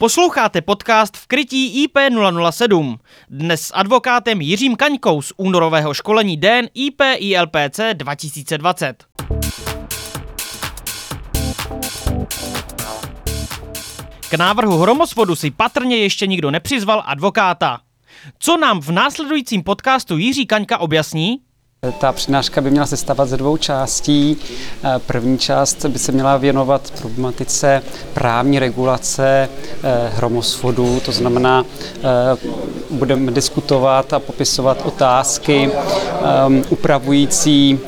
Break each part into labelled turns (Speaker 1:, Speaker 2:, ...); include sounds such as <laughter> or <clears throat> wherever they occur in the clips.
Speaker 1: Posloucháte podcast v krytí IP007. Dnes s advokátem Jiřím Kaňkou z únorového školení DEN IP ILPC 2020. K návrhu hromosvodu si patrně ještě nikdo nepřizval advokáta. Co nám v následujícím podcastu Jiří Kaňka objasní?
Speaker 2: Ta přednáška by měla se stávat ze dvou částí. První část by se měla věnovat problematice právní regulace eh, hromosvodu, to znamená, eh, budeme diskutovat a popisovat otázky eh, upravující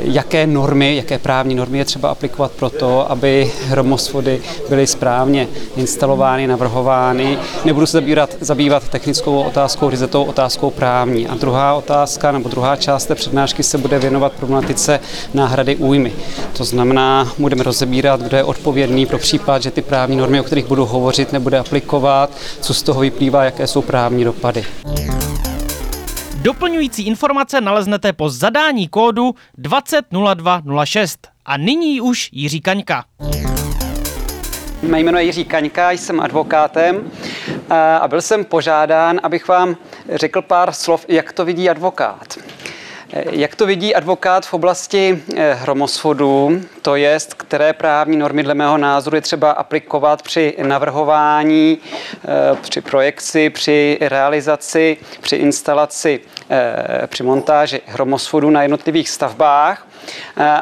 Speaker 2: jaké normy, jaké právní normy je třeba aplikovat pro to, aby hromosvody byly správně instalovány, navrhovány. Nebudu se zabírat, zabývat technickou otázkou, ryze tou otázkou právní. A druhá otázka, nebo druhá část té přednášky se bude věnovat problematice náhrady újmy. To znamená, budeme rozebírat, kdo je odpovědný pro případ, že ty právní normy, o kterých budu hovořit, nebude aplikovat, co z toho vyplývá, jaké jsou právní dopady.
Speaker 1: Doplňující informace naleznete po zadání kódu 200206. A nyní už Jiří Kaňka.
Speaker 2: Mé jméno je Jiří Kaňka, jsem advokátem a byl jsem požádán, abych vám řekl pár slov, jak to vidí advokát. Jak to vidí advokát v oblasti eh, hromosvodů, to je, které právní normy dle mého názoru je třeba aplikovat při navrhování, eh, při projekci, při realizaci, při instalaci, eh, při montáži hromosvodů na jednotlivých stavbách.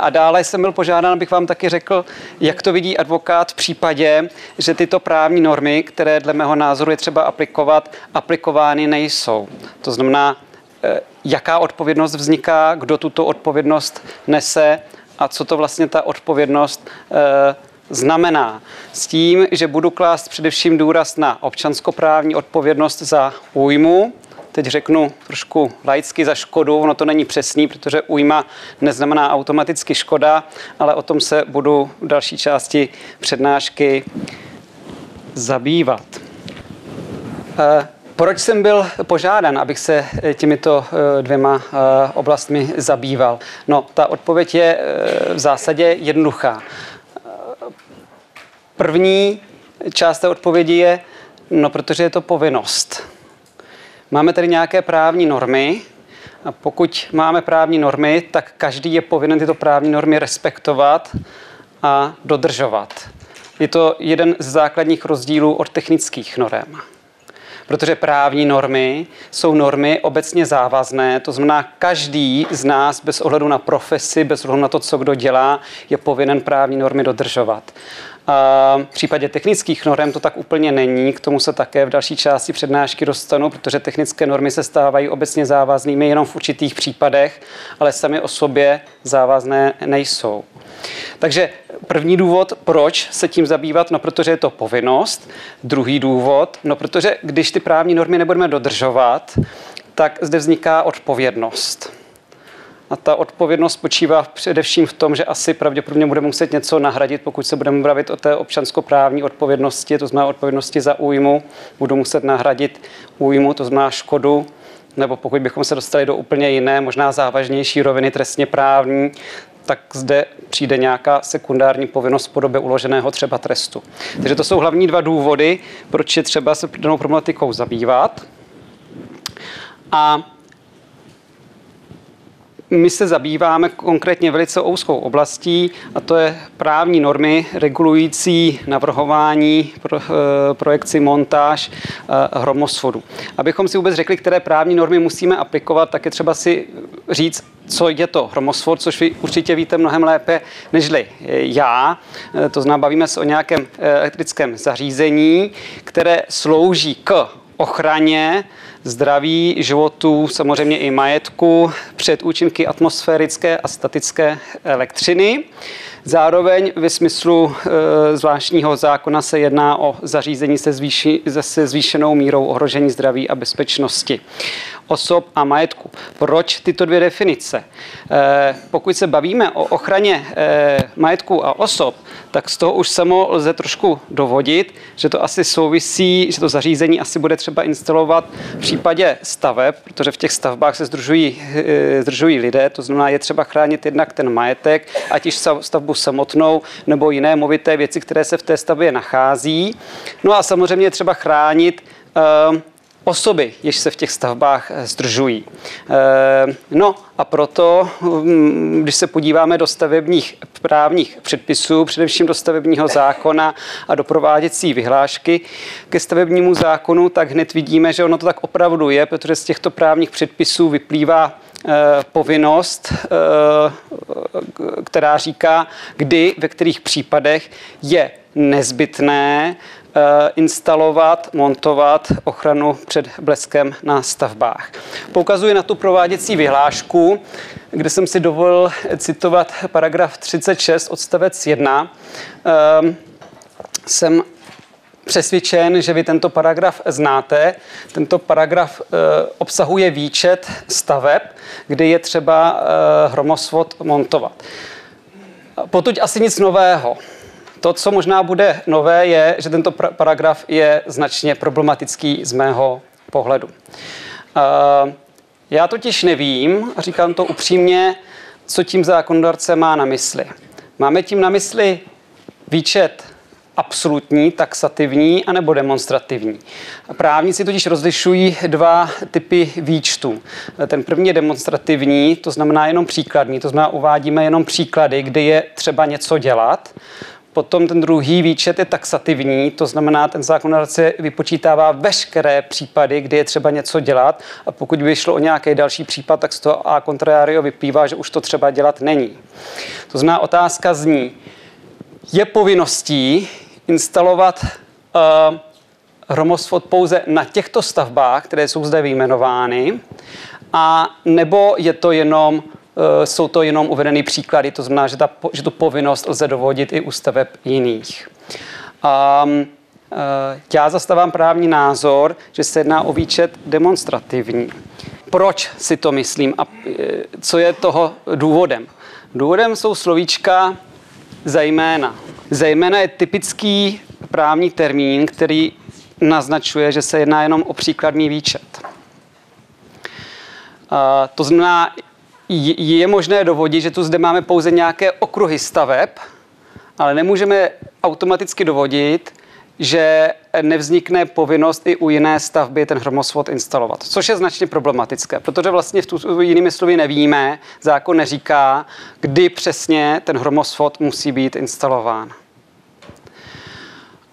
Speaker 2: A dále jsem byl požádán, abych vám taky řekl, jak to vidí advokát v případě, že tyto právní normy, které dle mého názoru je třeba aplikovat, aplikovány nejsou. To znamená, jaká odpovědnost vzniká, kdo tuto odpovědnost nese a co to vlastně ta odpovědnost eh, znamená. S tím, že budu klást především důraz na občanskoprávní odpovědnost za újmu, teď řeknu trošku laicky za škodu, ono to není přesný, protože újma neznamená automaticky škoda, ale o tom se budu v další části přednášky zabývat. Eh, proč jsem byl požádán, abych se eh, těmito eh, dvěma eh, oblastmi zabýval? No, ta odpověď je v zásadě jednoduchá. První část té odpovědi je, no, protože je to povinnost. Máme tady nějaké právní normy, a pokud máme právní normy, tak každý je povinen tyto právní normy respektovat a dodržovat. Je to jeden z základních rozdílů od technických norm protože právní normy jsou normy obecně závazné, to znamená, každý z nás bez ohledu na profesi, bez ohledu na to, co kdo dělá, je povinen právní normy dodržovat. V případě technických norm to tak úplně není, k tomu se také v další části přednášky dostanu, protože technické normy se stávají obecně závaznými jenom v určitých případech, ale sami o sobě závazné nejsou. Takže první důvod, proč se tím zabývat, no protože je to povinnost. Druhý důvod, no protože když ty právní normy nebudeme dodržovat, tak zde vzniká odpovědnost. A ta odpovědnost spočívá především v tom, že asi pravděpodobně budeme muset něco nahradit, pokud se budeme bavit o té občanskoprávní odpovědnosti, to znamená odpovědnosti za újmu, budu muset nahradit újmu, to znamená škodu, nebo pokud bychom se dostali do úplně jiné, možná závažnější roviny trestně právní, tak zde přijde nějaká sekundární povinnost v podobě uloženého třeba trestu. Takže to jsou hlavní dva důvody, proč je třeba se danou problematikou zabývat. A my se zabýváme konkrétně velice ouskou oblastí a to je právní normy regulující navrhování, eh, projekci, montáž eh, hromosvodu. Abychom si vůbec řekli, které právní normy musíme aplikovat, tak je třeba si říct, co je to hromosvod, což vy určitě víte mnohem lépe nežli já. Eh, to znamená, bavíme se o nějakém elektrickém zařízení, které slouží k ochraně zdraví, životu, samozřejmě i majetku před účinky atmosférické a statické elektřiny. Zároveň ve smyslu e, zvláštního zákona se jedná o zařízení se, zvýši, se zvýšenou mírou ohrožení zdraví a bezpečnosti. Osob a majetku. Proč tyto dvě definice? Eh, pokud se bavíme o ochraně eh, majetku a osob, tak z toho už samo lze trošku dovodit, že to asi souvisí, že to zařízení asi bude třeba instalovat v případě staveb, protože v těch stavbách se združují, eh, združují lidé, to znamená, je třeba chránit jednak ten majetek, ať již stavbu samotnou nebo jiné movité věci, které se v té stavbě nachází. No a samozřejmě je třeba chránit osoby, jež se v těch stavbách eh, zdržují. Eh, no a proto, mm, když se podíváme do stavebních právních předpisů, především do stavebního zákona a do prováděcí vyhlášky ke stavebnímu zákonu, tak hned vidíme, že ono to tak opravdu je, protože z těchto právních předpisů vyplývá eh, povinnost, která říká, kdy, ve kterých případech je nezbytné instalovat, montovat ochranu před bleskem na stavbách. Poukazuji na tu prováděcí vyhlášku, kde jsem si dovolil citovat paragraf 36 odstavec 1. Ehm, jsem přesvědčen, že vy tento paragraf znáte. Tento paragraf eh, obsahuje výčet staveb, kde je třeba eh, hromosvod montovat. Potud asi nic nového. To, co možná bude nové, je, že tento paragraf je značně problematický z mého pohledu. Já totiž nevím, a říkám to upřímně, co tím zákonodárce má na mysli. Máme tím na mysli výčet absolutní, taxativní anebo demonstrativní. Právníci totiž rozlišují dva typy výčtu. Ten první je demonstrativní, to znamená jenom příkladný, to znamená uvádíme jenom příklady, kde je třeba něco dělat. Potom ten druhý výčet je taxativní, to znamená, ten zákonodárce vypočítává veškeré případy, kdy je třeba něco dělat a pokud by šlo o nějaký další případ, tak z toho a contrario vyplývá, že už to třeba dělat není. To znamená, otázka zní, je povinností instalovat uh, hromosvod pouze na těchto stavbách, které jsou zde vyjmenovány, a nebo je to jenom Eh, jsou to jenom uvedené příklady, to znamená, že, ta, že tu povinnost lze dovodit i u staveb jiných. Um, já zastávám právní názor, že se jedná o výčet demonstrativní. Proč si to myslím a eh, co je toho důvodem? Důvodem jsou slovíčka zejména. Zejména je typický právní termín, který naznačuje, že se jedná jenom o příkladný výčet. To znamená, je možné dovodit, že tu zde máme pouze nějaké okruhy staveb, ale nemůžeme automaticky dovodit, že nevznikne povinnost i u jiné stavby ten hromosvod instalovat, což je značně problematické, protože vlastně v tu, jinými slovy nevíme, zákon neříká, kdy přesně ten hromosvod musí být instalován.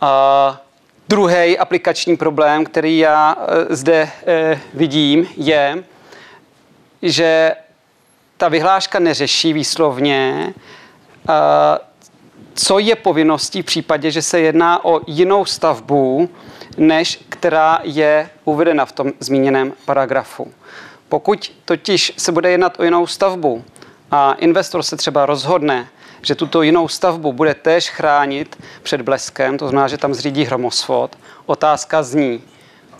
Speaker 2: A druhý aplikační problém, který já e, zde e, vidím, je, že ta vyhláška neřeší výslovně, co je povinností v případě, že se jedná o jinou stavbu, než která je uvedena v tom zmíněném paragrafu. Pokud totiž se bude jednat o jinou stavbu a investor se třeba rozhodne, že tuto jinou stavbu bude též chránit před bleskem, to znamená, že tam zřídí hromosvod, otázka zní,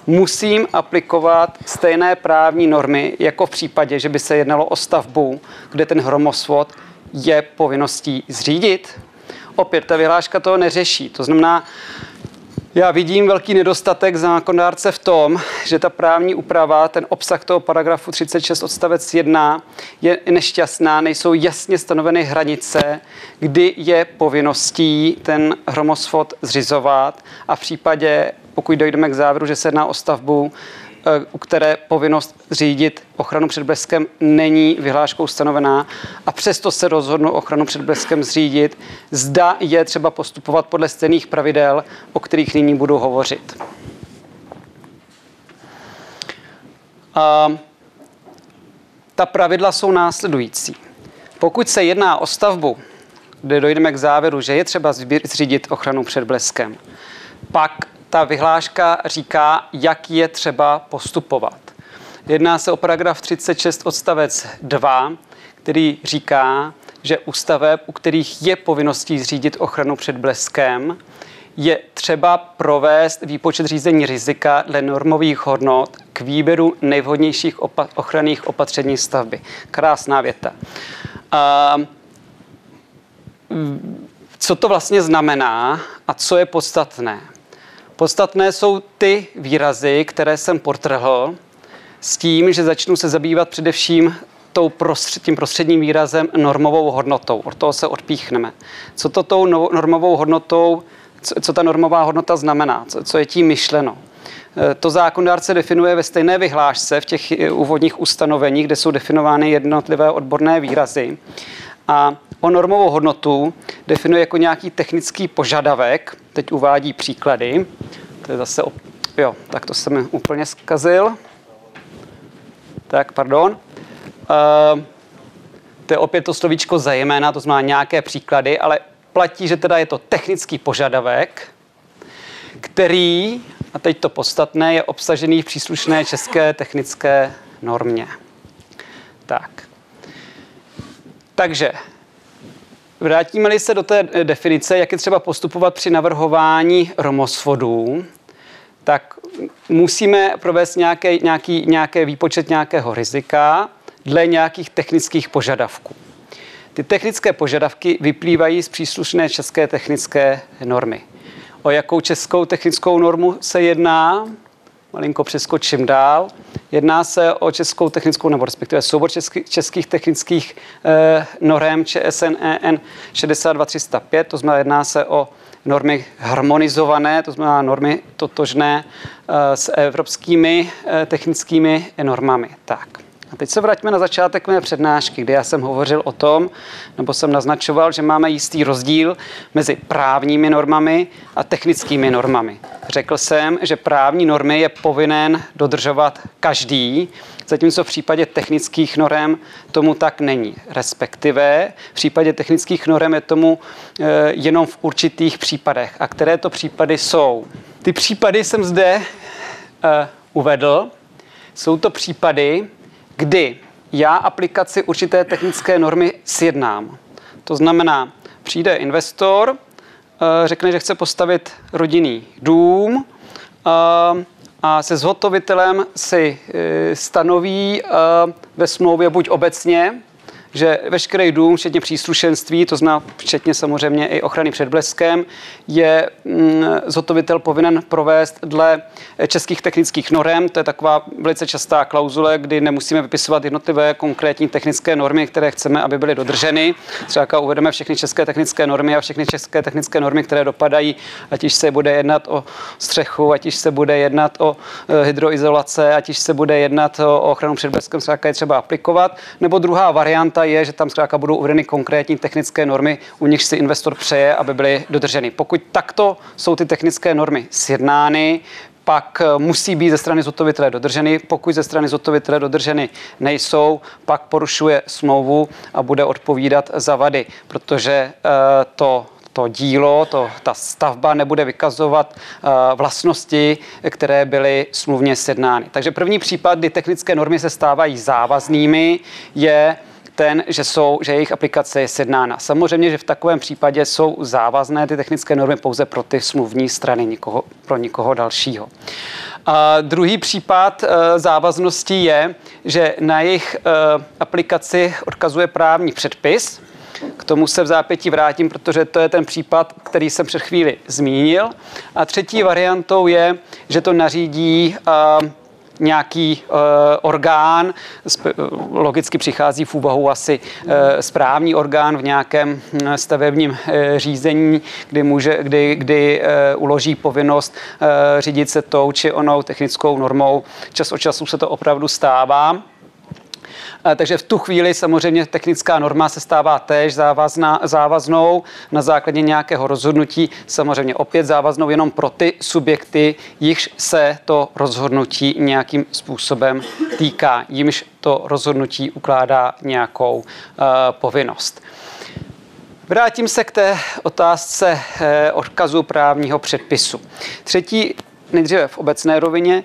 Speaker 2: musím aplikovat stejné právní normy, jako v případě, že by se jednalo o stavbu, kde ten hromosvod je povinností zřídit. Opět ta vyhláška toho neřeší. To znamená, já vidím velký nedostatek zákonodárce v tom, že ta právní úprava, ten obsah toho paragrafu 36 odstavec 1 je nešťastná, nejsou jasně stanoveny hranice, kdy je povinností ten hromosvod zřizovat a v případě pokud dojdeme k závěru, že se jedná o stavbu, eh, u které povinnost řídit ochranu před bleskem není vyhláškou stanovená a přesto se rozhodnou ochranu před bleskem zřídit, zda je třeba postupovat podle stejných pravidel, o kterých nyní budu hovořit. A ta pravidla jsou následující. Pokud se jedná o stavbu, kde dojdeme k závěru, že je třeba zřídit ochranu před bleskem, pak ta vyhláška říká, jak je třeba postupovat. Jedná se o paragraf 36 odstavec 2, který říká, že u staveb, u kterých je povinností zřídit ochranu před bleskem, je třeba provést výpočet řízení rizika dle normových hodnot k výběru nejvhodnějších opa- ochranných opatření stavby. Krásná věta. A, co to vlastně znamená a co je podstatné? Podstatné jsou ty výrazy, které jsem potrhl, s tím, že začnu se zabývat především tou prostřed, tím prostředním výrazem normovou hodnotou. Od toho se odpíchneme. Co to tou no, normovou hodnotou, co, co ta normová hodnota znamená, co, co je tím myšleno? E, to zákonodárce definuje ve stejné vyhlášce v těch e, úvodních ustanoveních, kde jsou definovány jednotlivé odborné výrazy. A o normovou hodnotu definuje jako nějaký technický požadavek. Teď uvádí příklady. To je zase, jo, tak to jsem úplně zkazil. Tak, pardon. Uh, to je opět to slovíčko zejména, to znamená nějaké příklady, ale platí, že teda je to technický požadavek, který, a teď to podstatné, je obsažený v příslušné české technické normě. Tak. Takže vrátíme-li se do té definice, jak je třeba postupovat při navrhování romosvodů, tak musíme provést nějaké, nějaký, nějaké výpočet nějakého rizika dle nějakých technických požadavků. Ty technické požadavky vyplývají z příslušné české technické normy. O jakou českou technickou normu se jedná? Malinko přeskočím dál. Jedná se o českou technickou, nebo respektive soubor český, českých technických eh, norem ČSN EN 62305, to znamená, jedná se o normy harmonizované, to znamená normy totožné eh, s evropskými eh, technickými normami. Tak. A teď se vraťme na začátek mé přednášky, kde já jsem hovořil o tom, nebo jsem naznačoval, že máme jistý rozdíl mezi právními normami a technickými normami. Řekl jsem, že právní normy je povinen dodržovat každý, zatímco v případě technických norem tomu tak není. Respektive v případě technických norem je tomu eh, jenom v určitých případech. A které to případy jsou? Ty případy jsem zde uh, uvedl. Jsou to případy, kdy já aplikaci určité technické normy sjednám. To znamená, přijde investor, eh, řekne, že chce postavit rodinný dům eh, a se zhotovitelem si eh, stanoví ve smlouvě buď obecně, že veškerý dům, včetně příslušenství, to znamená včetně samozřejmě i ochrany před bleskem, je mm, zhotovitel povinen provést dle českých technických norem. To je taková velice častá klauzule, kdy nemusíme vypisovat jednotlivé konkrétní technické normy, které chceme, aby byly dodrženy. Třeba uvedeme všechny české technické normy a všechny české technické normy, které dopadají, ať již se bude jednat o střechu, ať již se bude jednat o e, hydroizolace, ať již se bude jednat o ochranu před bleskem, je třeba aplikovat. Nebo druhá varianta je, že tam zkrátka budou uvedeny konkrétní technické normy, u nich si investor přeje, aby byly dodrženy. Pokud takto jsou ty technické normy sjednány, pak eh, musí být ze strany zhotovitele dodrženy. Pokud ze strany zhotovitele dodrženy nejsou, pak porušuje smlouvu a bude odpovídat za vady, protože eh, to to dílo, to, ta stavba nebude vykazovat uh, vlastnosti, které byly smluvně sjednány. Takže první případ, kdy technické normy se stávají závaznými, je ten, že, jsou, že jejich aplikace je sjednána. Samozřejmě, že v takovém případě jsou závazné ty technické normy pouze pro ty smluvní strany, nikoho, pro nikoho dalšího. A druhý případ e, závaznosti je, že na jejich e, aplikaci odkazuje právní předpis, k tomu se v zápětí vrátím, protože to je ten případ, který jsem před chvíli zmínil. A třetí variantou je, že to nařídí nějaký uh, orgán, logicky přichází v úvahu asi uh, správní orgán v nějakém hm, stavebním uh, řízení, kdy, může, kdy, kdy uh, uloží povinnost uh, řídit se tou či onou technickou normou. Čas od času se to opravdu stává. Takže v tu chvíli samozřejmě technická norma se stává též závazná, závaznou na základě nějakého rozhodnutí, samozřejmě opět závaznou jenom pro ty subjekty, jichž se to rozhodnutí nějakým způsobem týká, jimž to rozhodnutí ukládá nějakou uh, povinnost. Vrátím se k té otázce eh, odkazu právního předpisu. Třetí, nejdříve v obecné rovině,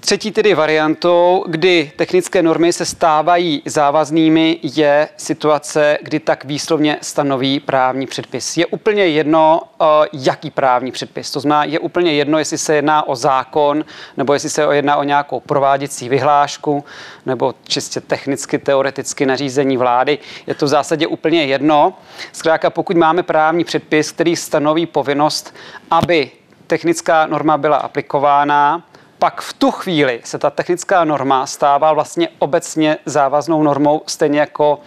Speaker 2: Třetí tedy variantou, kdy technické normy se stávají závaznými, je situace, kdy tak výslovně stanoví právní předpis. Je úplně jedno, eh, jaký právní předpis. To znamená, je úplně jedno, jestli se jedná o zákon, nebo jestli se jedná o nějakou prováděcí vyhlášku, nebo čistě technicky, teoreticky nařízení vlády. Je to v zásadě úplně jedno. Zkrátka, pokud máme právní předpis, který stanoví povinnost, aby technická norma byla aplikována, pak v tu chvíli se ta technická norma stává vlastně obecně závaznou normou, stejně jako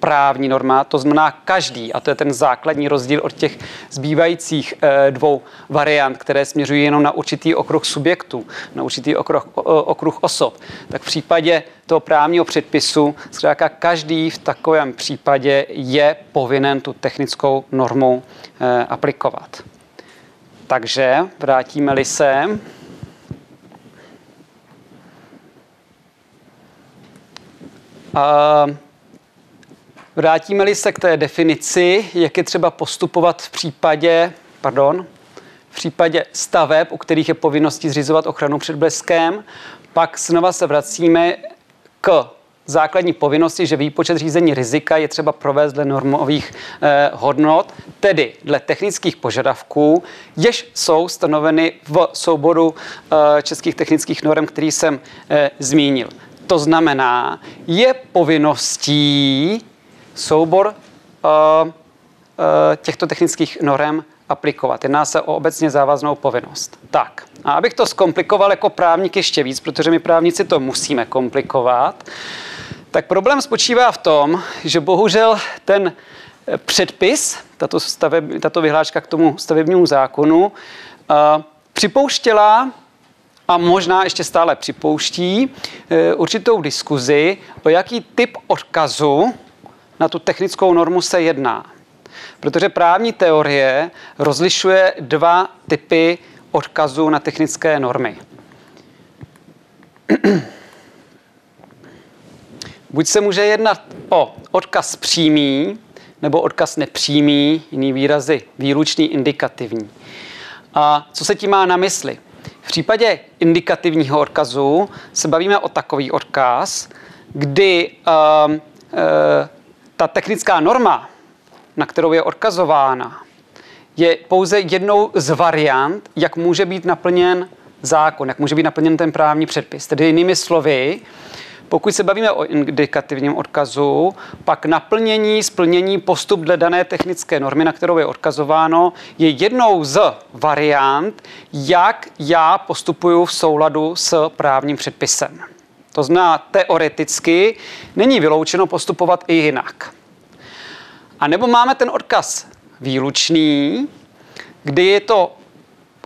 Speaker 2: právní norma, to znamená každý, a to je ten základní rozdíl od těch zbývajících e, dvou variant, které směřují jenom na určitý okruh subjektů, na určitý okruh, okruh osob, tak v případě toho právního předpisu zkrátka každý v takovém případě je povinen tu technickou normu e, aplikovat. Takže vrátíme-li se Vrátíme-li se k té definici, jak je třeba postupovat v případě, pardon, v případě staveb, u kterých je povinností zřizovat ochranu před bleskem, pak znova se vracíme k základní povinnosti, že výpočet řízení rizika je třeba provést dle normových eh, hodnot, tedy dle technických požadavků, jež jsou stanoveny v souboru eh, českých technických norm, který jsem eh, zmínil. To znamená, je povinností soubor uh, uh, těchto technických norem aplikovat. Jedná se o obecně závaznou povinnost. Tak, a abych to zkomplikoval jako právník ještě víc, protože my právníci to musíme komplikovat, tak problém spočívá v tom, že bohužel ten předpis, tato, staveb, tato vyhláška k tomu stavebnímu zákonu, uh, připouštěla a možná ještě stále připouští eh, určitou diskuzi, o jaký typ odkazu na tu technickou normu se jedná. Protože právní teorie rozlišuje dva typy odkazu na technické normy. <clears throat> Buď se může jednat o odkaz přímý nebo odkaz nepřímý, jiný výrazy výlučný, indikativní. A co se tím má na mysli? V případě indikativního odkazu se bavíme o takový odkaz, kdy uh, uh, ta technická norma, na kterou je odkazována, je pouze jednou z variant, jak může být naplněn zákon, jak může být naplněn ten právní předpis. Tedy jinými slovy, pokud se bavíme o indikativním odkazu, pak naplnění, splnění postup dle dané technické normy, na kterou je odkazováno, je jednou z variant, jak já postupuju v souladu s právním předpisem. To znamená, teoreticky není vyloučeno postupovat i jinak. A nebo máme ten odkaz výlučný, kdy je to,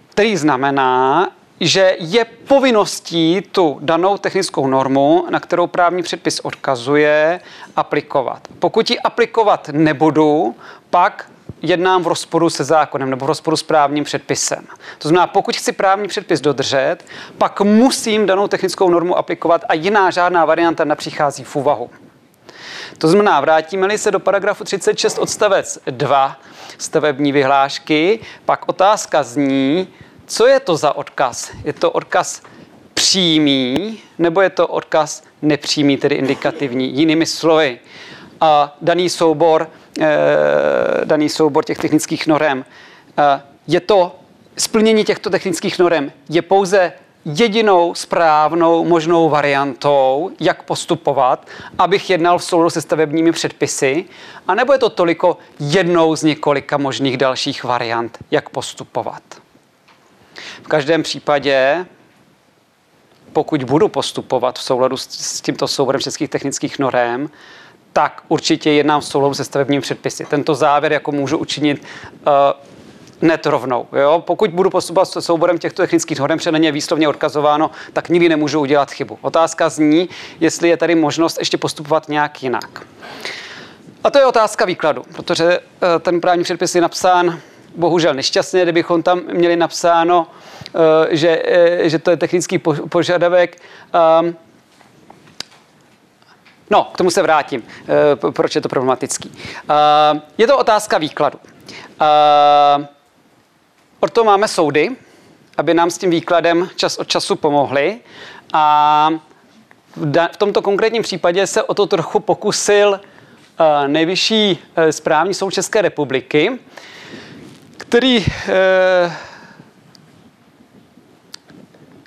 Speaker 2: který znamená, že je povinností tu danou technickou normu, na kterou právní předpis odkazuje, aplikovat. Pokud ji aplikovat nebudu, pak jednám v rozporu se zákonem nebo v rozporu s právním předpisem. To znamená, pokud chci právní předpis dodržet, pak musím danou technickou normu aplikovat a jiná žádná varianta nepřichází v úvahu. To znamená, vrátíme-li se do paragrafu 36 odstavec 2 stavební vyhlášky, pak otázka zní, co je to za odkaz? Je to odkaz přímý nebo je to odkaz nepřímý, tedy indikativní? Jinými slovy, a daný soubor, e, daný soubor těch technických norem, e, je to splnění těchto technických norem je pouze jedinou správnou možnou variantou, jak postupovat, abych jednal v souladu se stavebními předpisy, anebo je to toliko jednou z několika možných dalších variant, jak postupovat. V každém případě, pokud budu postupovat v souladu s tímto souborem českých technických norm, tak určitě jednám v souladu se stavebními předpisy. Tento závěr jako můžu učinit uh, net rovnou. Jo? Pokud budu postupovat s souborem těchto technických norm, protože na ně výslovně odkazováno, tak nikdy nemůžu udělat chybu. Otázka zní, jestli je tady možnost ještě postupovat nějak jinak. A to je otázka výkladu, protože uh, ten právní předpis je napsán bohužel nešťastně, kdybychom tam měli napsáno, eh, že, eh, že to je technický požadavek. Ehm, no, k tomu se vrátím, eh, proč je to problematický. Ehm, je to otázka výkladu. Ehm, proto máme soudy, aby nám s tím výkladem čas od času pomohli. A v tomto konkrétním případě se o to trochu pokusil nejvyšší správní soud České republiky, který eh,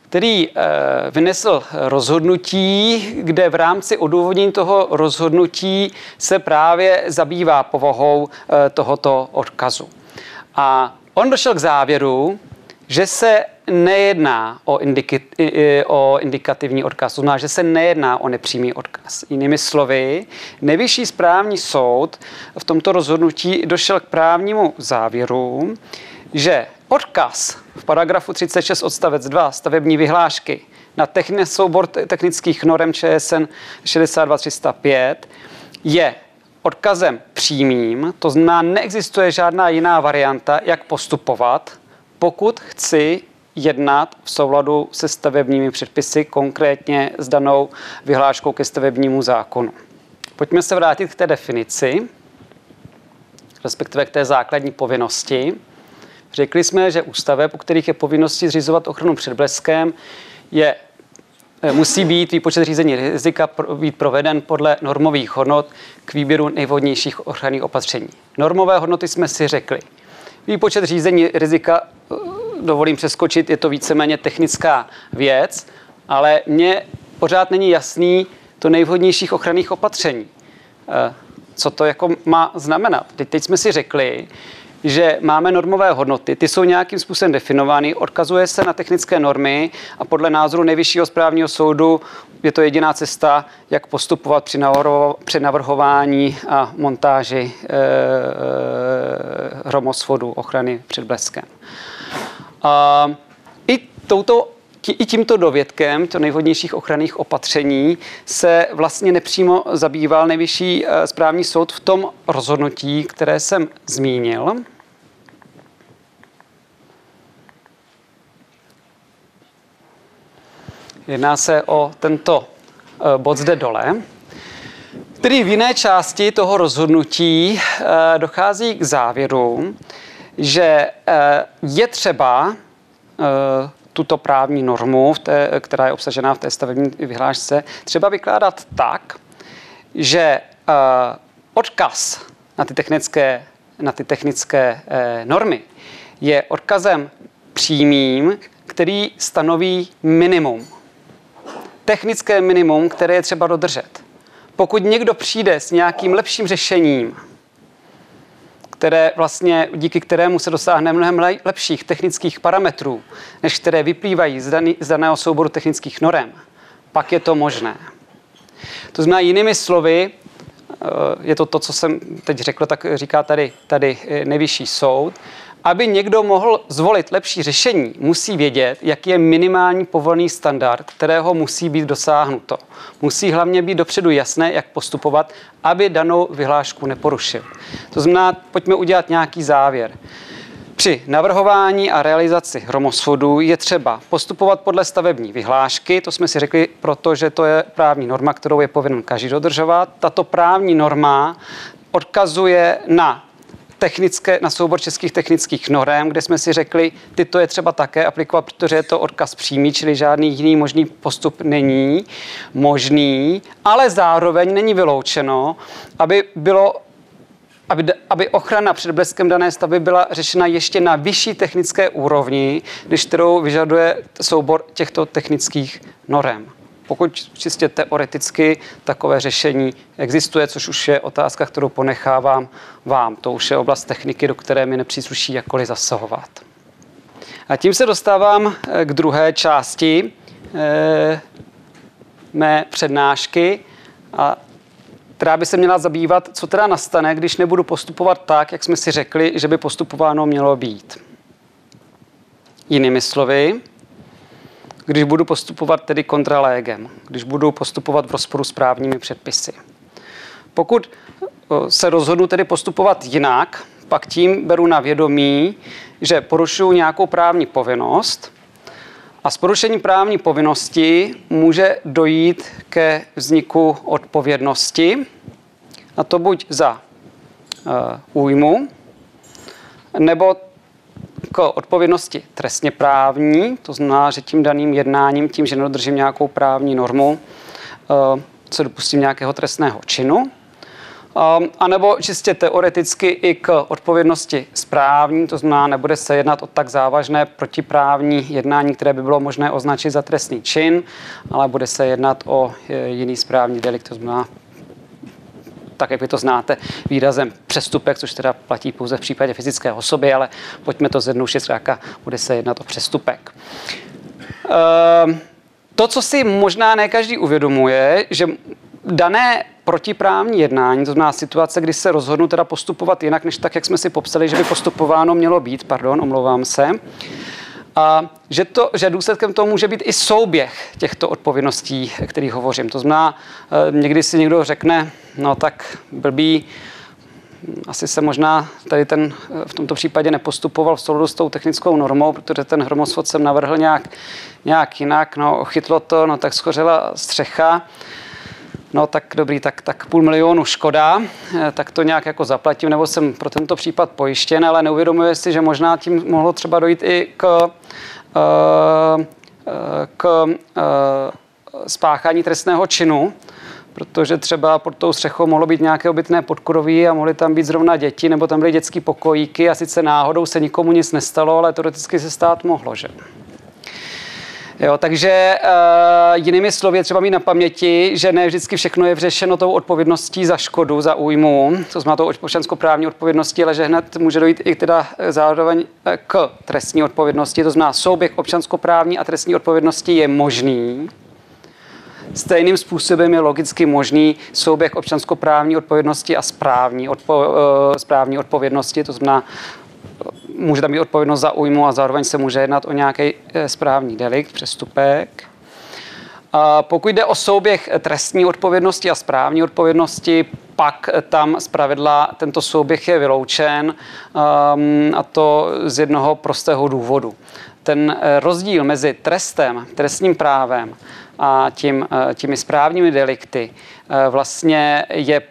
Speaker 2: který vynesl rozhodnutí, kde v rámci odůvodnění toho rozhodnutí se právě zabývá povahou tohoto odkazu. A on došel k závěru, že se nejedná o, indiki, o indikativní odkaz, to znamená, že se nejedná o nepřímý odkaz. Jinými slovy, nejvyšší správní soud v tomto rozhodnutí došel k právnímu závěru, že odkaz v paragrafu 36 odstavec 2 stavební vyhlášky na techni- soubor technických norem ČSN 62305 je odkazem přímým, to znamená, neexistuje žádná jiná varianta, jak postupovat, pokud chci jednat v souladu se stavebními předpisy, konkrétně s danou vyhláškou ke stavebnímu zákonu. Pojďme se vrátit k té definici, respektive k té základní povinnosti. Řekli jsme, že ústave, u kterých je povinnosti zřizovat ochranu před bleskem, je, eh, musí být výpočet řízení rizika být proveden podle normových hodnot k výběru nejvhodnějších ochranných opatření. Normové hodnoty jsme si řekli. Výpočet řízení rizika dovolím přeskočit, je to víceméně technická věc, ale mně pořád není jasný to nejvhodnějších ochranných opatření. Eh, co to jako má znamenat? Teď, teď jsme si řekli, že máme normové hodnoty, ty jsou nějakým způsobem definovány, odkazuje se na technické normy a podle názoru nejvyššího správního soudu je to jediná cesta, jak postupovat při, navrho, při navrhování a montáži e, e, hromosvodu ochrany před bleskem. A i touto i tímto dovědkem, to nejvhodnějších ochranných opatření, se vlastně nepřímo zabýval nejvyšší eh, správní soud v tom rozhodnutí, které jsem zmínil. Jedná se o tento eh, bod zde dole, který v jiné části toho rozhodnutí eh, dochází k závěru, že eh, je třeba tuto právní normu, která je obsažená v té stavební vyhlášce, třeba vykládat tak, že odkaz na ty technické, na ty technické normy je odkazem přímým, který stanoví minimum. Technické minimum, které je třeba dodržet. Pokud někdo přijde s nějakým lepším řešením, které vlastně, díky kterému se dosáhne mnohem lepších technických parametrů, než které vyplývají z, daný, z daného souboru technických norem, pak je to možné. To znamená jinými slovy, eh, je to to, co jsem teď řekl, tak říká tady, tady eh, nejvyšší soud, aby někdo mohl zvolit lepší řešení, musí vědět, jaký je minimální povolený standard, kterého musí být dosáhnuto. Musí hlavně být dopředu jasné, jak postupovat, aby danou vyhlášku neporušil. To znamená, pojďme udělat nějaký závěr. Při navrhování a realizaci hromosvodů je třeba postupovat podle stavební vyhlášky, to jsme si řekli, protože to je právní norma, kterou je povinen každý dodržovat. Tato právní norma odkazuje na technické, na soubor českých technických norem, kde jsme si řekli, tyto je třeba také aplikovat, protože je to odkaz přímý, čili žádný jiný možný postup není možný, ale zároveň není vyloučeno, aby bylo aby, aby ochrana před bleskem dané stavby byla řešena ještě na vyšší technické úrovni, než kterou vyžaduje soubor těchto technických norem. Pokud čistě teoreticky takové řešení existuje, což už je otázka, kterou ponechávám vám. To už je oblast techniky, do které mi nepřísluší jakkoliv zasahovat. A tím se dostávám eh, k druhé části eh, mé přednášky, a která by se měla zabývat, co teda nastane, když nebudu postupovat tak, jak jsme si řekli, že by postupováno mělo být. Jinými slovy, když budu postupovat tedy kontralégem, když budu postupovat v rozporu s právními předpisy. Pokud se rozhodnu tedy postupovat jinak, pak tím beru na vědomí, že porušuju nějakou právní povinnost a s porušením právní povinnosti může dojít ke vzniku odpovědnosti, a to buď za uh, újmu, nebo k odpovědnosti trestně právní, to znamená, že tím daným jednáním, tím, že nedodržím nějakou právní normu, eh, se dopustím nějakého trestného činu. A nebo čistě teoreticky i k odpovědnosti správní, to znamená, nebude se jednat o tak závažné protiprávní jednání, které by bylo možné označit za trestný čin, ale bude se jednat o eh, jiný správní delikt, to znamená tak jak vy to znáte, výrazem přestupek, což teda platí pouze v případě fyzické osoby, ale pojďme to zjednoušit, zkrátka bude se jednat o přestupek. Ehm, to, co si možná ne každý uvědomuje, že dané protiprávní jednání, to znamená situace, kdy se rozhodnu teda postupovat jinak, než tak, jak jsme si popsali, že by postupováno mělo být, pardon, omlouvám se, a že, to, že důsledkem toho může být i souběh těchto odpovědností, kterých hovořím. To znamená, eh, někdy si někdo řekne, no tak blbý, asi se možná tady ten eh, v tomto případě nepostupoval v souladu s tou technickou normou, protože ten hromosvod jsem navrhl nějak, nějak jinak, no chytlo to, no tak schořela střecha, no tak dobrý, tak, tak půl milionu škoda, eh, tak to nějak jako zaplatím, nebo jsem pro tento případ pojištěn, ale neuvědomuje si, že možná tím mohlo třeba dojít i k, eh, k spáchání trestného činu, protože třeba pod tou střechou mohlo být nějaké obytné podkroví a mohly tam být zrovna děti, nebo tam byly dětské pokojíky a sice náhodou se nikomu nic nestalo, ale teoreticky se stát mohlo, že? Jo, takže uh, jinými slovy třeba mít na paměti, že ne vždycky všechno je vřešeno tou odpovědností za škodu, za újmu, to znamená tou občanskoprávní odpovědností, ale že hned může dojít i teda zároveň eh, k trestní odpovědnosti, to znamená souběh občanskoprávní a trestní odpovědnosti je možný. Stejným způsobem je logicky možný souběh občanskoprávní odpovědnosti a správní, odpo, uh, správní odpovědnosti, to znamená může tam být odpovědnost za újmu a zároveň se může jednat o nějaký eh, správní delikt, přestupek. Pokud jde o souběh trestní odpovědnosti a správní odpovědnosti, pak tam zpravidla tento souběh je vyloučen um, a to z jednoho prostého důvodu. Ten eh, rozdíl mezi trestem, trestním právem a tím, eh, těmi správními delikty vlastně je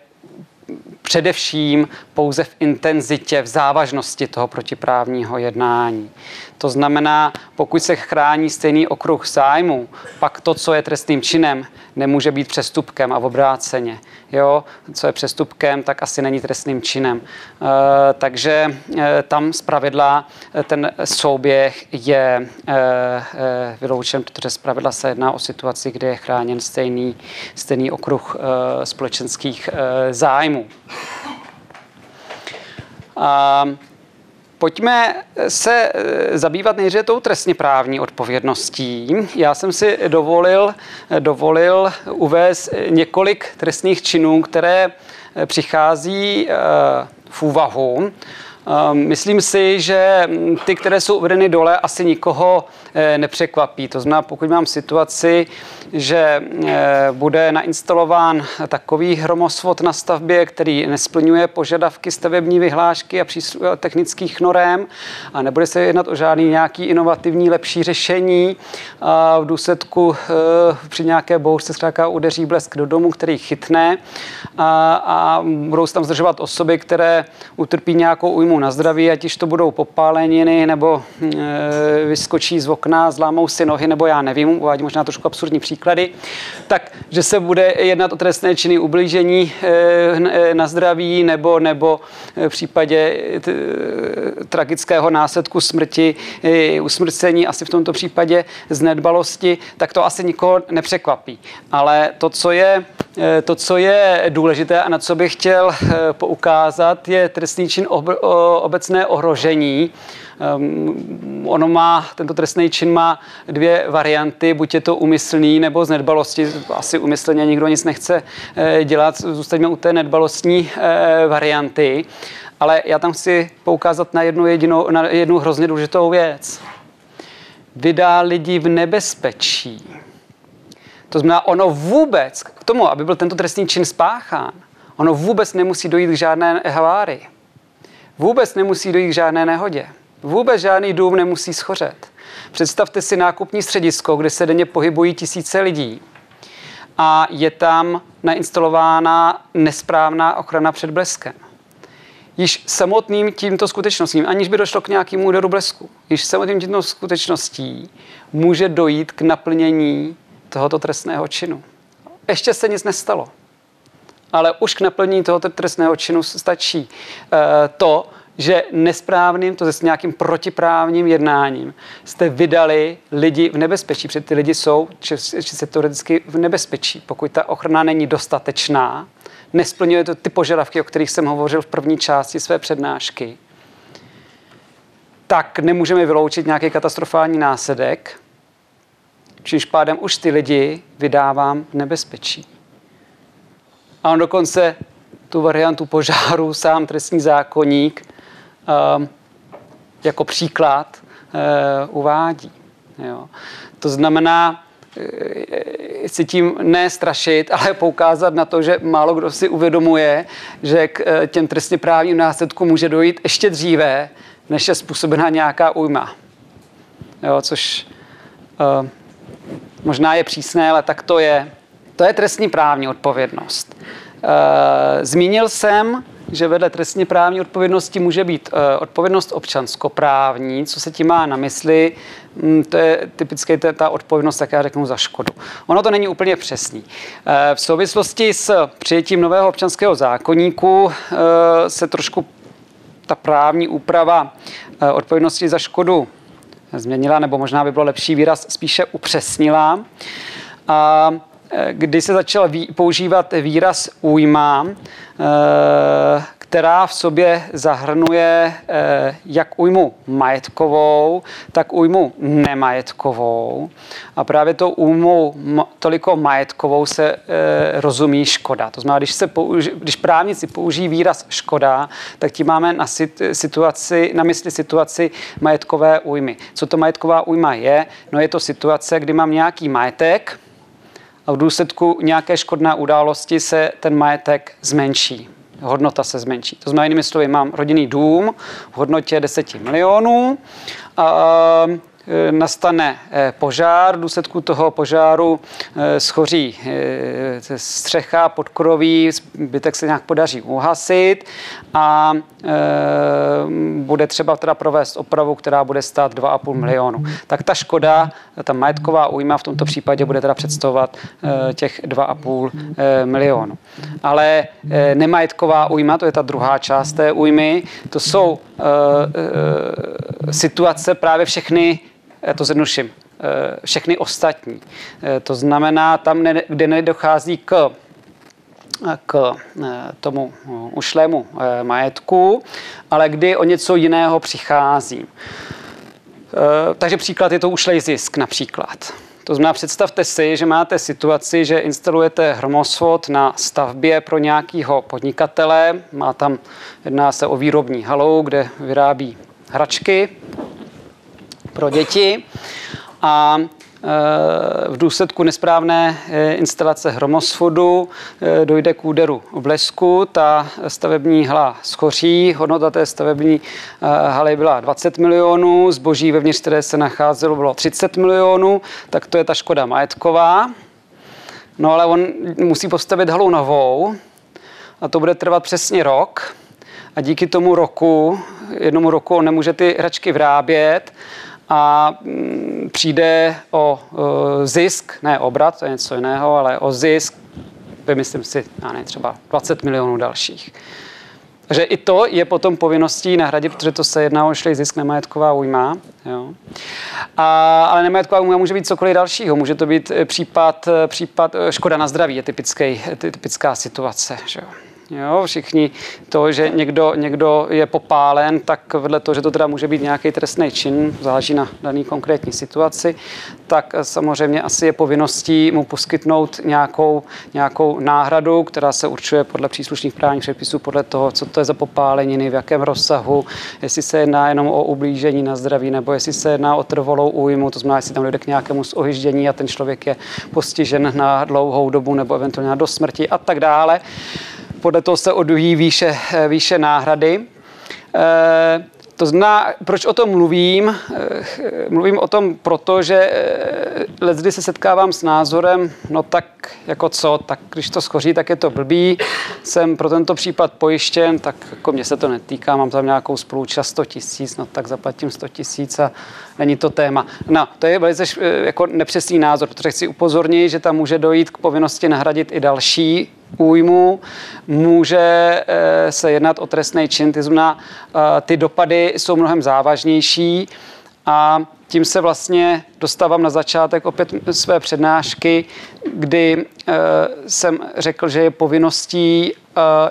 Speaker 2: především pouze v intenzitě, v závažnosti toho protiprávního jednání. To znamená, pokud se chrání stejný okruh zájmu, pak to, co je trestným činem, nemůže být přestupkem a obráceně. Jo? Co je přestupkem, tak asi není trestným činem. E, takže e, tam zpravidla eh, ten souběh je e, e, vyloučen, protože zpravidla se jedná o situaci, kde je chráněn stejný, stejný okruh e, společenských e, zájmů. A Pojďme se eh, zabývat nejdříve tou trestně právní odpovědností. Já jsem si dovolil, dovolil uvést několik trestných činů, které eh, přichází eh, v úvahu. Myslím si, že ty, které jsou uvedeny dole, asi nikoho nepřekvapí. To znamená, pokud mám situaci, že eh, bude nainstalován takový hromosvod na stavbě, který nesplňuje požadavky stavební vyhlášky a technických norem a nebude se jednat o žádný nějaký inovativní lepší řešení. A v důsledku eh, při nějaké bouřce zkrátka udeří blesk do domu, který chytne a, a budou se tam zdržovat osoby, které utrpí nějakou újmu na zdraví, ať již to budou popáleniny nebo e, vyskočí z okna, zlámou si nohy, nebo já nevím, uvádím možná trošku absurdní příklad příklady, tak že se bude jednat o trestné činy ublížení eh, eh, na zdraví nebo, nebo v případě eh, tragického následku smrti, usmrcení, asi v tomto případě z nedbalosti, tak to asi nikoho nepřekvapí. Ale to, co je, to, co je důležité a na co bych chtěl poukázat, je trestný čin obecné ohrožení, Um, ono má, tento trestný čin má dvě varianty, buď je to umyslný nebo z nedbalosti. Asi umyslně nikdo nic nechce eh, dělat, zůstaňme u té nedbalostní eh, varianty. Ale já tam chci poukázat na jednu, jedinou, na jednu hrozně důležitou věc. Vydá lidi v nebezpečí. To znamená, ono vůbec, k tomu, aby byl tento trestný čin spáchán, ono vůbec nemusí dojít k žádné havárii. Vůbec nemusí dojít k žádné nehodě. Vůbec žádný dům nemusí schořet. Představte si nákupní středisko, kde se denně pohybují tisíce lidí a je tam nainstalována nesprávná ochrana před bleskem. již samotným tímto skutečnostím, aniž by došlo k nějakému úderu blesku, již samotným tímto skutečností může dojít k naplnění tohoto trestného činu. Ještě se nic nestalo, ale už k naplnění tohoto trestného činu stačí eh, to, že nesprávným, to s nějakým protiprávním jednáním, jste vydali lidi v nebezpečí, protože ty lidi jsou či, či se teoreticky v nebezpečí. Pokud ta ochrana není dostatečná, nesplňuje to ty požadavky, o kterých jsem hovořil v první části své přednášky, tak nemůžeme vyloučit nějaký katastrofální následek, čímž pádem už ty lidi vydávám v nebezpečí. A on dokonce tu variantu požáru sám trestní zákonník um, jako příklad uh, uvádí. Jo. To znamená, eh, si tím ne strašit, ale poukázat na to, že málo kdo si uvědomuje, že k eh, těm trestně právním následkům může dojít ještě dříve, než je způsobena nějaká újma. Jo, což uh, možná je přísné, ale tak to je. To je trestní právní odpovědnost. Uh, zmínil jsem, že vedle trestně právní odpovědnosti může být uh, odpovědnost občanskoprávní. Co se tím má na mysli? Mm, to je typicky ta odpovědnost, tak já řeknu, za škodu. Ono to není úplně přesný. Uh, v souvislosti s přijetím nového občanského zákoníku se trošku ta právní úprava odpovědnosti za škodu změnila, nebo možná by bylo lepší výraz, spíše upřesnila. A kdy se začal používat výraz újma, eh, která v sobě zahrnuje eh, jak újmu majetkovou, tak újmu nemajetkovou. A právě tou újmou toliko majetkovou se eh, rozumí škoda. To znamená, když, se použi, když právníci použijí výraz škoda, tak tím máme na, situaci, na mysli situaci majetkové újmy. Co to majetková újma je? No je to situace, kdy mám nějaký majetek, a v důsledku nějaké škodné události se ten majetek zmenší. Hodnota se zmenší. To znamená, jinými slovy, mám rodinný dům v hodnotě 10 milionů a Eh, nastane eh, požár, v důsledku toho požáru eh, schoří střecha, podkroví, zbytek se nějak podaří uhasit a bude třeba teda provést opravu, která bude stát 2,5 milionu. Tak ta škoda, ta majetková újma v tomto případě bude teda představovat těch 2,5 milionu. Ale nemajetková újma, to je ta druhá část té újmy, to jsou situace právě všechny já to zjednoduším, eh, všechny ostatní. Eh, to znamená tam, kde nedochází k k eh, tomu ušlému majetku, ale kdy o něco jiného přichází. Takže příklad je to ušlej zisk například. To znamená, představte si, že máte situaci, že instalujete hromosvod na stavbě pro nějakého podnikatele. Má tam, jedná se o výrobní halou, kde vyrábí hračky pro děti a v důsledku nesprávné e, instalace hromosvodu e, dojde k úderu blesku, ta stavební hala schoří, hodnota té stavební haly byla 20 milionů, zboží vevnitř, které se nacházelo, bylo 30 milionů, tak to je ta škoda majetková. No ale on musí postavit halu novou a to bude trvat přesně rok a díky tomu roku, jednomu roku on nemůže ty hračky vyrábět a mm, přijde o zisk, ne obrat, to je něco jiného, ale o zisk, vymyslím si, já ne, třeba 20 milionů dalších. Takže i to je potom povinností nahradit, protože to se jedná o šlej zisk nemajetková újma. Jo. A, ale nemajetková újma může být cokoliv dalšího. Může to být případ, případ škoda na zdraví, je typický, typická situace. Že jo. Jo, všichni to, že někdo, někdo je popálen, tak vedle toho, že to teda může být nějaký trestný čin, záleží na daný konkrétní situaci, tak samozřejmě asi je povinností mu poskytnout nějakou, nějakou náhradu, která se určuje podle příslušných právních předpisů, podle toho, co to je za popáleniny, v jakém rozsahu, jestli se jedná jenom o ublížení na zdraví, nebo jestli se jedná o trvalou újmu, to znamená, jestli tam dojde k nějakému ohyždění a ten člověk je postižen na dlouhou dobu nebo eventuálně do smrti a tak dále podle toho se odvíjí výše, výše náhrady. Eh, To znamená, proč o tom mluvím? Eh, mluvím o tom proto, že eh, leckdy se setkávám s názorem, no tak jako co, tak když to schoří, tak je to blbý. Jsem pro tento případ pojištěn, tak jako mě se to netýká, mám tam nějakou spolučast 100 tisíc, no tak zaplatím 100 tisíc a není to téma. No, to je velice eh, jako nepřesný názor, protože chci upozornit, že tam může dojít k povinnosti nahradit i další újmu, může eh, se jednat o trestný čin, ty znamená, eh, ty dopady jsou mnohem závažnější a tím se vlastně dostávám na začátek opět své přednášky, kdy eh, jsem řekl, že je povinností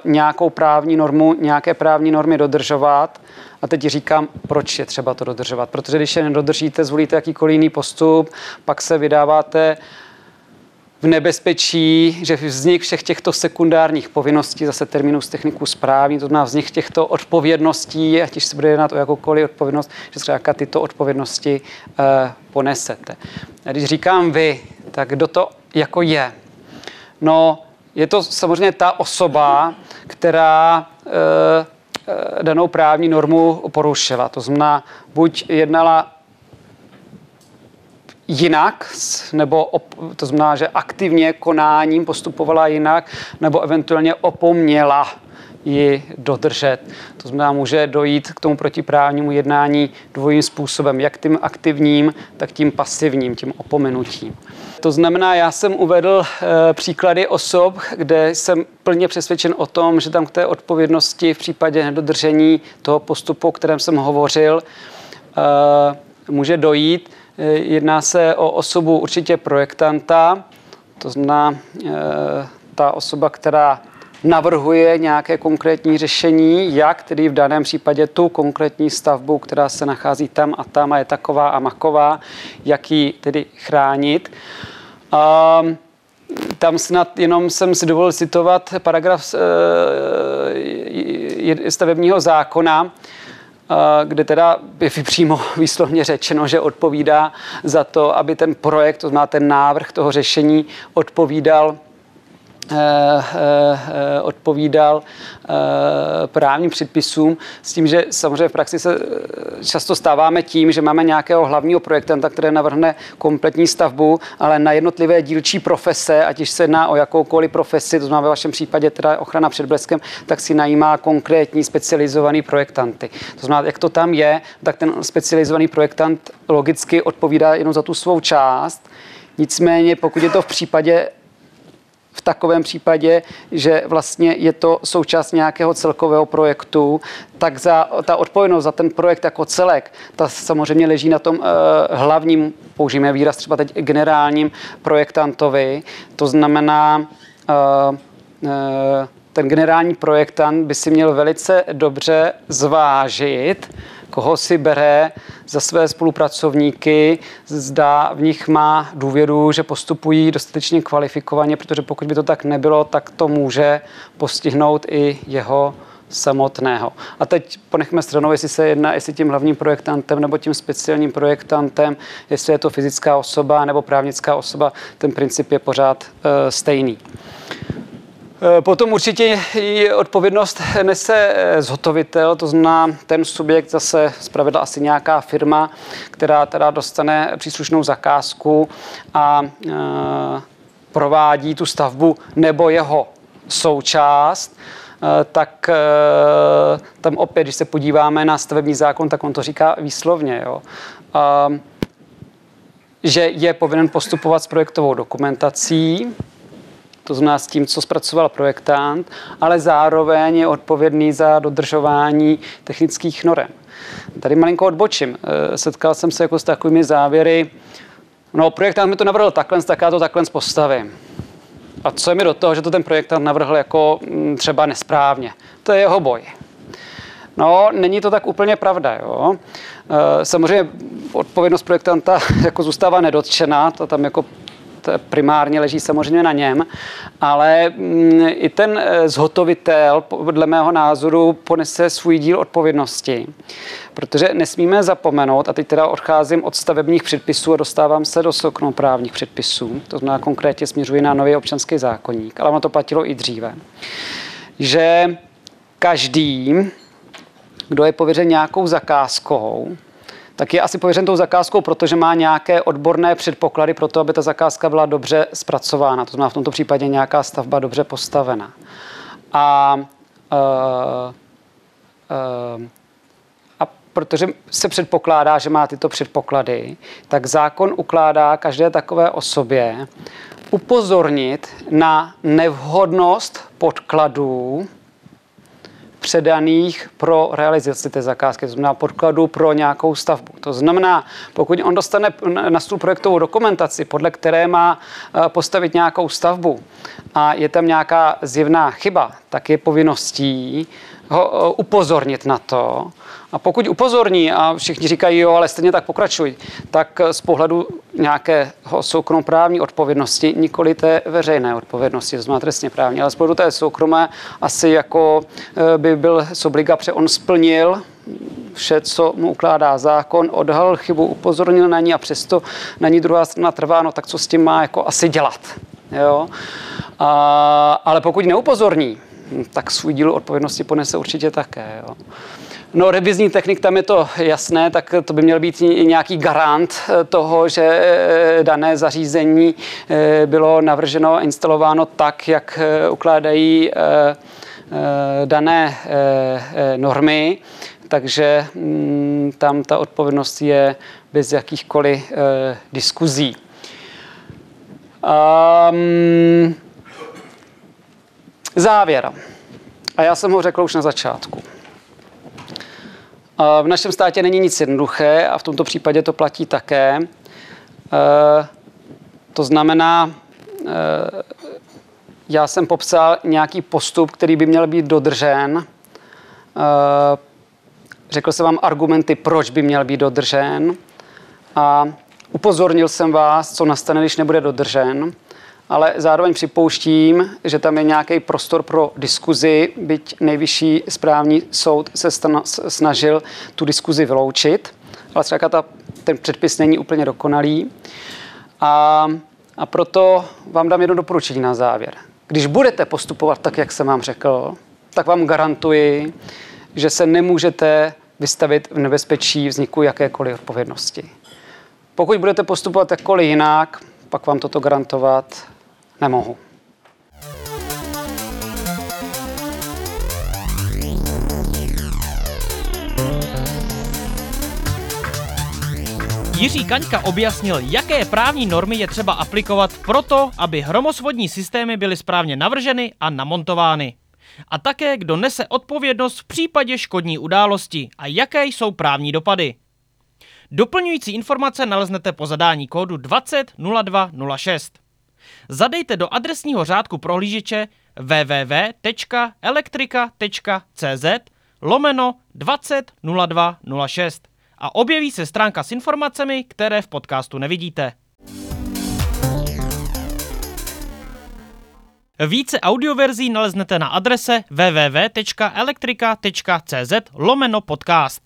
Speaker 2: nějakou právní normu, nějaké právní normy dodržovat. A teď říkám, proč je třeba to dodržovat. Protože když je nedodržíte, zvolíte jakýkoliv jiný postup, pak se vydáváte v nebezpečí, že vznik všech těchto sekundárních povinností, zase terminus techniku správní, to znamená vznik těchto odpovědností, ať se bude jednat o jakoukoliv odpovědnost, že zkrátka tyto odpovědnosti eh, ponesete. A když říkám vy, tak kdo to jako je? No, je to samozřejmě ta osoba, která eh, eh danou právní normu porušila. To znamená, buď jednala jinak, nebo op, to znamená, že aktivně konáním postupovala jinak, nebo eventuálně opomněla ji dodržet. To znamená, může dojít k tomu protiprávnímu jednání dvojím způsobem, jak tím aktivním, tak tím pasivním, tím opomenutím. To znamená, já jsem uvedl e, příklady osob, kde jsem plně přesvědčen o tom, že tam k té odpovědnosti v případě nedodržení toho postupu, o kterém jsem hovořil, e, může dojít. Eh, jedná se o osobu určitě projektanta, to znamená eh, ta osoba, která navrhuje nějaké konkrétní řešení, jak tedy v daném případě tu konkrétní stavbu, která se nachází tam a tam a je taková a maková, jak ji tedy chránit. A tam snad jenom jsem si dovolil citovat paragraf eh, stavebního zákona, kde teda je přímo <laughs> výslovně řečeno, že odpovídá za to, aby ten projekt, to znamená ten návrh toho řešení, odpovídal Eh, eh, odpovídal eh, právním předpisům, s tím, že samozřejmě v praxi se často stáváme tím, že máme nějakého hlavního projektanta, který navrhne kompletní stavbu, ale na jednotlivé dílčí profese, ať se jedná o jakoukoliv profesi, to znamená ve vašem případě teda ochrana před bleskem, tak si najímá konkrétní specializovaný projektanty. To znamená, jak to tam je, tak ten specializovaný projektant logicky odpovídá jenom za tu svou část. Nicméně, pokud je to v případě v takovém případě, že vlastně je to součást nějakého celkového projektu, tak za, ta odpovědnost za ten projekt jako celek, ta samozřejmě leží na tom uh, hlavním, použijeme výraz třeba teď generálním projektantovi. To znamená, uh, uh, ten generální projektant by si měl velice dobře zvážit, koho si bere za své spolupracovníky, zda v nich má důvěru, že postupují dostatečně kvalifikovaně, protože pokud by to tak nebylo, tak to může postihnout i jeho samotného. A teď ponechme stranou, jestli se jedná, jestli tím hlavním projektantem nebo tím speciálním projektantem, jestli je to fyzická osoba nebo právnická osoba, ten princip je pořád uh, stejný. Eh, potom určitě odpovědnost nese eh, zhotovitel, to znamená ten subjekt zase zpravidla asi nějaká firma, která teda dostane příslušnou zakázku a e, provádí tu stavbu nebo jeho součást, tak tam opět, když se podíváme na stavební zákon, tak on to říká výslovně. Jo. E, že je povinen postupovat s projektovou dokumentací, to znamená s tím, co zpracoval projektant, ale zároveň je odpovědný za dodržování technických norem. Tady malinko odbočím. Eh, setkal jsem se jako s takovými závěry, no projektant mi to navrhl takhle, tak já to takhle postavím. A co je mi do toho, že to ten projektant navrhl jako mm, třeba nesprávně? To je jeho boj. No, není to tak úplně pravda. Jo. Eh, samozřejmě odpovědnost projektanta <laughs> jako zůstává nedotčená, to tam jako primárně leží samozřejmě na něm, ale mm, i ten eh, zhotovitel, podle mého názoru, ponese svůj díl odpovědnosti. Protože nesmíme zapomenout, a teď teda odcházím od stavebních předpisů a dostávám se do právních předpisů, to znamená konkrétně směřuji na nový občanský zákonník, ale ono to platilo i dříve, že každý kdo je pověřen nějakou zakázkou, tak je asi pověřen tou zakázkou, protože má nějaké odborné předpoklady pro to, aby ta zakázka byla dobře zpracována. To znamená v tomto případě nějaká stavba dobře postavena. A, uh, uh, a protože se předpokládá, že má tyto předpoklady, tak zákon ukládá každé takové osobě upozornit na nevhodnost podkladů, předaných pro realizaci té zakázky, to znamená podkladu pro nějakou stavbu. To znamená, pokud on dostane na stůl projektovou dokumentaci, podle které má eh, postavit nějakou stavbu a je tam nějaká zjevná chyba, tak je povinností ho eh, upozornit na to. A pokud upozorní a všichni říkají, jo, ale stejně tak pokračuj, tak eh, z pohledu nějakého soukromoprávní odpovědnosti, nikoli té veřejné odpovědnosti, to znamená trestně právní, ale z pohledu té soukromé asi jako eh, by byl z obliga, on splnil vše, co mu ukládá zákon, odhalil chybu, upozornil na ní a přesto na ní druhá strana trvá, no tak co s tím má jako asi dělat. Jo? A, ale pokud neupozorní, tak svůj díl odpovědnosti ponese určitě také. Jo. No, revizní technik, tam je to jasné, tak to by měl být nějaký garant eh, toho, že eh, dané zařízení eh, bylo navrženo a instalováno tak, jak ukládají dané normy, takže mm, tam ta odpovědnost je bez jakýchkoliv diskuzí. Um, Závěr. A já jsem ho řekl už na začátku. V našem státě není nic jednoduché a v tomto případě to platí také. E, to znamená, e, já jsem popsal nějaký postup, který by měl být dodržen. Řekl jsem vám argumenty, proč by měl být dodržen. A upozornil jsem vás, co nastane, když nebude dodržen ale zároveň připouštím, že tam je nějaký prostor pro diskuzi, byť nejvyšší správní soud se snažil tu diskuzi vyloučit, ale třeba ta, ten předpis není úplně dokonalý. A, a proto vám dám jedno doporučení na závěr. Když budete postupovat tak, jak jsem vám řekl, tak vám garantuji, že se nemůžete vystavit v nebezpečí vzniku jakékoliv odpovědnosti. Pokud budete postupovat jakkoliv jinak, pak vám toto garantovat nemohu.
Speaker 1: Jiří Kaňka objasnil, jaké právní normy je třeba aplikovat proto, aby hromosvodní systémy byly správně navrženy a namontovány. A také, kdo nese odpovědnost v případě škodní události a jaké jsou právní dopady. Doplňující informace naleznete po zadání kódu 200206 zadejte do adresního řádku prohlížeče www.elektrika.cz lomeno 200206 a objeví se stránka s informacemi, které v podcastu nevidíte. Více audioverzí naleznete na adrese www.elektrika.cz lomeno podcast.